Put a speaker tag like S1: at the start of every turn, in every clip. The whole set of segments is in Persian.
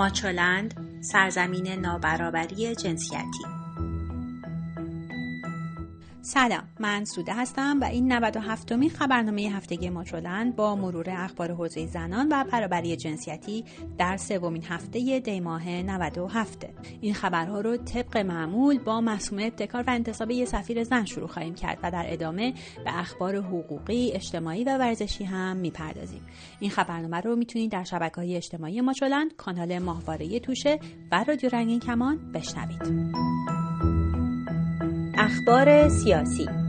S1: ماچولند سرزمین نابرابری جنسیتی سلام من سوده هستم و این 97 مین خبرنامه هفتگی ماچولند با مرور اخبار حوزه زنان و برابری جنسیتی در سومین هفته دی ماه 97 این خبرها رو طبق معمول با مسئومه ابتکار و انتصاب یه سفیر زن شروع خواهیم کرد و در ادامه به اخبار حقوقی اجتماعی و ورزشی هم می‌پردازیم. این خبرنامه رو می‌تونید در شبکه های اجتماعی ماچولند کانال ماهواره توشه و رادیو رنگین کمان بشنوید. اخبار سیاسی.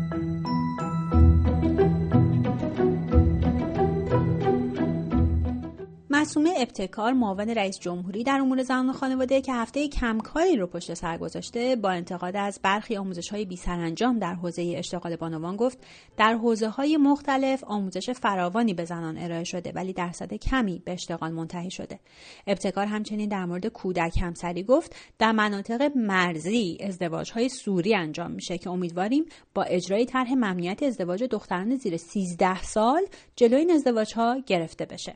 S1: معصومه ابتکار معاون رئیس جمهوری در امور زنان و خانواده که هفته کمکاری رو پشت سر گذاشته با انتقاد از برخی آموزش های بی سرانجام در حوزه اشتغال بانوان گفت در حوزه های مختلف آموزش فراوانی به زنان ارائه شده ولی درصد کمی به اشتغال منتهی شده. ابتکار همچنین در مورد کودک همسری گفت در مناطق مرزی ازدواج های سوری انجام میشه که امیدواریم با اجرای طرح ممنوعیت ازدواج دختران زیر 13 سال جلوی این ازدواج ها گرفته بشه.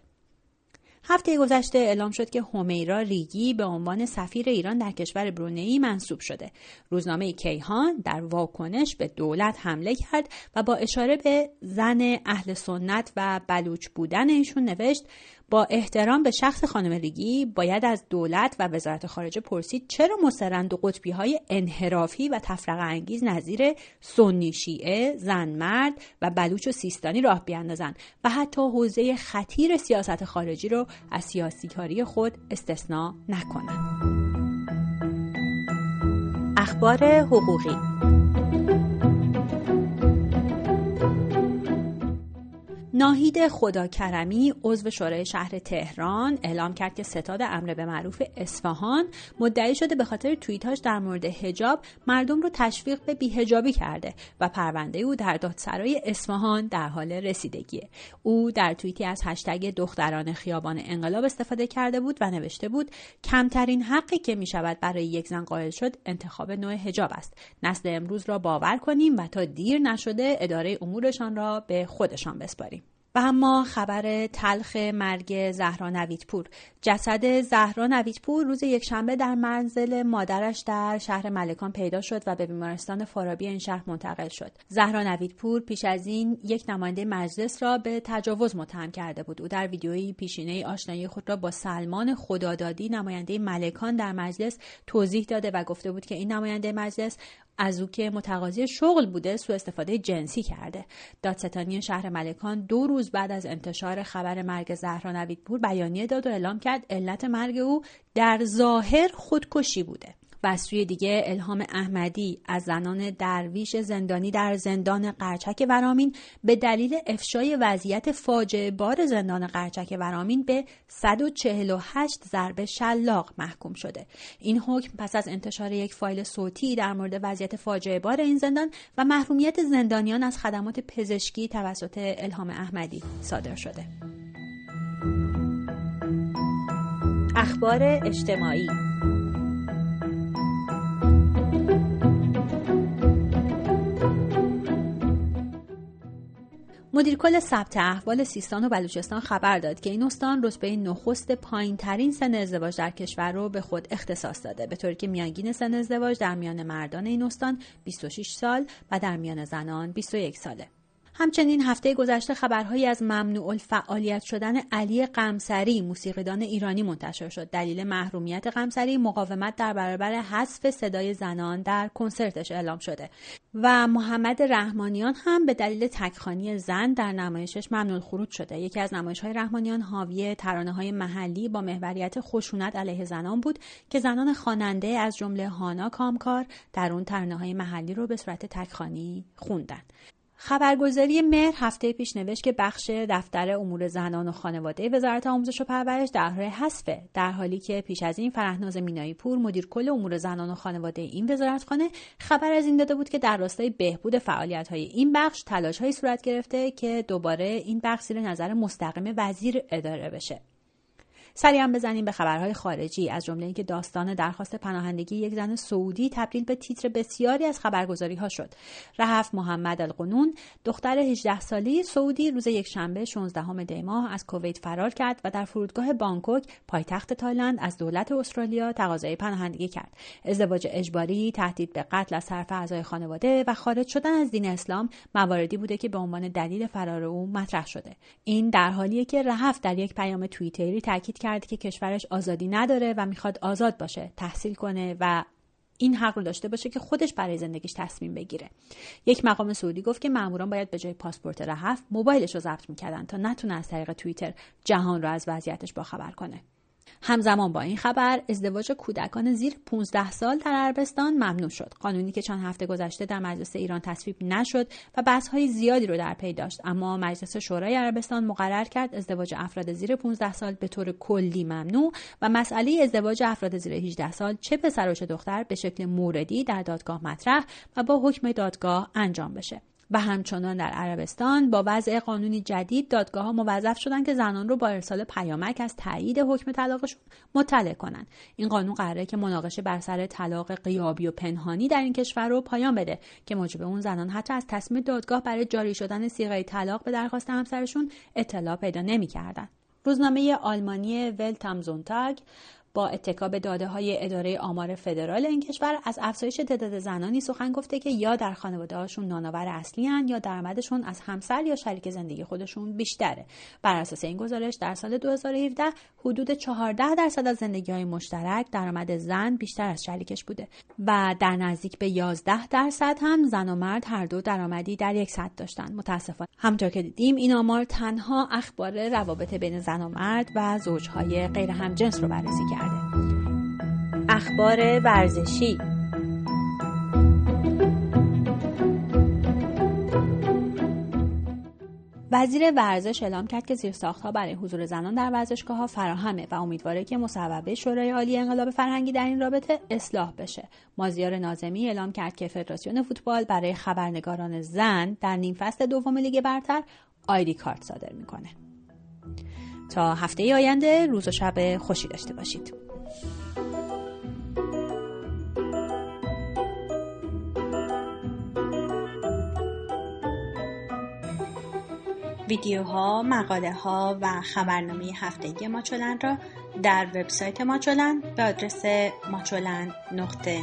S1: هفته گذشته اعلام شد که همیرا ریگی به عنوان سفیر ایران در کشور برونئی منصوب شده. روزنامه کیهان در واکنش به دولت حمله کرد و با اشاره به زن اهل سنت و بلوچ بودن ایشون نوشت با احترام به شخص خانم ریگی باید از دولت و وزارت خارجه پرسید چرا مسترند و قطبی های انحرافی و تفرقه انگیز نظیر سنی شیعه، زن مرد و بلوچ و سیستانی راه بیاندازن و حتی حوزه خطیر سیاست خارجی رو از سیاسی کاری خود استثنا نکنند. اخبار حقوقی ناهید خداکرمی عضو شورای شهر تهران اعلام کرد که ستاد امر به معروف اصفهان مدعی شده به خاطر توییتاش در مورد حجاب مردم رو تشویق به بیهجابی کرده و پرونده او در دادسرای اصفهان در حال رسیدگیه. او در توییتی از هشتگ دختران خیابان انقلاب استفاده کرده بود و نوشته بود کمترین حقی که می شود برای یک زن قائل شد انتخاب نوع حجاب است. نسل امروز را باور کنیم و تا دیر نشده اداره امورشان را به خودشان بسپاریم. و اما خبر تلخ مرگ زهرا نویدپور. جسد زهرا نویدپور روز یکشنبه در منزل مادرش در شهر ملکان پیدا شد و به بیمارستان فارابی این شهر منتقل شد. زهرا نویدپور پیش از این یک نماینده مجلس را به تجاوز متهم کرده بود. او در ویدیویی پیشینه آشنایی خود را با سلمان خدادادی نماینده ملکان در مجلس توضیح داده و گفته بود که این نماینده مجلس از او که متقاضی شغل بوده سوء استفاده جنسی کرده. دادستانی شهر ملکان دو روز بعد از انتشار خبر مرگ زهرا نویدپور بیانیه داد و اعلام کرد علت مرگ او در ظاهر خودکشی بوده. و سوی دیگه الهام احمدی از زنان درویش زندانی در زندان قرچک ورامین به دلیل افشای وضعیت فاجعه بار زندان قرچک ورامین به 148 ضربه شلاق محکوم شده. این حکم پس از انتشار یک فایل صوتی در مورد وضعیت فاجعه بار این زندان و محرومیت زندانیان از خدمات پزشکی توسط الهام احمدی صادر شده. اخبار اجتماعی مدیر کل ثبت احوال سیستان و بلوچستان خبر داد که این استان رتبه نخست پایین ترین سن ازدواج در کشور رو به خود اختصاص داده به طوری که میانگین سن ازدواج در میان مردان این استان 26 سال و در میان زنان 21 ساله. همچنین هفته گذشته خبرهایی از ممنوع الفعالیت شدن علی قمسری موسیقیدان ایرانی منتشر شد. دلیل محرومیت قمسری مقاومت در برابر حذف صدای زنان در کنسرتش اعلام شده. و محمد رحمانیان هم به دلیل تکخانی زن در نمایشش ممنوع خروج شده. یکی از نمایش های رحمانیان حاوی ترانه های محلی با محوریت خشونت علیه زنان بود که زنان خواننده از جمله هانا کامکار در اون ترانه های محلی رو به صورت تکخانی خوندن. خبرگزاری مهر هفته پیش نوشت که بخش دفتر امور زنان و خانواده وزارت آموزش و پرورش در حال حذفه در حالی که پیش از این فرهناز مینایی پور مدیر کل امور زنان و خانواده این وزارتخانه خبر از این داده بود که در راستای بهبود فعالیت های این بخش تلاش صورت گرفته که دوباره این بخش زیر نظر مستقیم وزیر اداره بشه. سریعا بزنیم به خبرهای خارجی. از جمله اینکه داستان درخواست پناهندگی یک زن سعودی تبدیل به تیتر بسیاری از خبرگزاری ها شد. رهف محمد القنون دختر 18 سالی سعودی روز یکشنبه 16 دی ماه از کویت فرار کرد و در فرودگاه بانکوک پایتخت تایلند از دولت استرالیا تقاضای پناهندگی کرد. ازدواج اجباری تهدید به قتل از طرف اعضای خانواده و خارج شدن از دین اسلام مواردی بوده که به عنوان دلیل فرار او مطرح شده. این در حالیه که رهف در یک پیام توییتری تاکید کرد که کشورش آزادی نداره و می‌خواد آزاد باشه تحصیل کنه و این حق رو داشته باشه که خودش برای زندگیش تصمیم بگیره. یک مقام سعودی گفت که ماموران باید به جای پاسپورت رهف موبایلش رو ضبط می‌کردن تا نتونه از طریق توییتر جهان رو از وضعیتش باخبر کنه. همزمان با این خبر ازدواج کودکان زیر 15 سال در عربستان ممنوع شد. قانونی که چند هفته گذشته در مجلس ایران تصویب نشد و بحث‌های زیادی رو در پی داشت. اما مجلس شورای عربستان مقرر کرد ازدواج افراد زیر 15 سال به طور کلی ممنوع و مسئله ازدواج افراد زیر 18 سال چه پسر و چه دختر به شکل موردی در دادگاه مطرح و با حکم دادگاه انجام بشه. و همچنان در عربستان با وضع قانونی جدید دادگاه ها موظف شدن که زنان رو با ارسال پیامک از تایید حکم طلاقشون مطلع کنند. این قانون قراره که مناقشه بر سر طلاق قیابی و پنهانی در این کشور رو پایان بده که موجب اون زنان حتی از تصمیم دادگاه برای جاری شدن سیغه طلاق به درخواست همسرشون اطلاع پیدا نمی‌کردند. روزنامه آلمانی ولتامزونتاگ با اتکا به داده های اداره آمار فدرال این کشور از افزایش تعداد زنانی سخن گفته که یا در خانواده هاشون نانآور اصلی هن یا درآمدشون از همسر یا شریک زندگی خودشون بیشتره. بر اساس این گزارش در سال 2017 حدود 14 درصد از زندگی های مشترک درآمد زن بیشتر از شریکش بوده و در نزدیک به 11 درصد هم زن و مرد هر دو درآمدی در یک سطح داشتن. متاسفانه. همطور که دیدیم این آمار تنها اخبار روابط بین زن و مرد و زوجهای غیر همجنس رو بررسی کرد. اخبار ورزشی وزیر ورزش اعلام کرد که ها برای حضور زنان در ورزشگاه ها فراهمه و امیدواره که مصوبه شورای عالی انقلاب فرهنگی در این رابطه اصلاح بشه. مازیار نازمی اعلام کرد که فدراسیون فوتبال برای خبرنگاران زن در نیم فصل دوم لیگ برتر آیدی کارت صادر می‌کنه. تا هفته آینده روز و شب خوشی داشته باشید. ویدیوها، مقاله ها و خبرنامه هفتگی ماچولن را در وبسایت ماچولن به آدرس ماچولن نقطه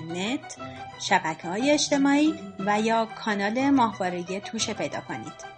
S1: شبکه های اجتماعی و یا کانال ماهواره توشه پیدا کنید.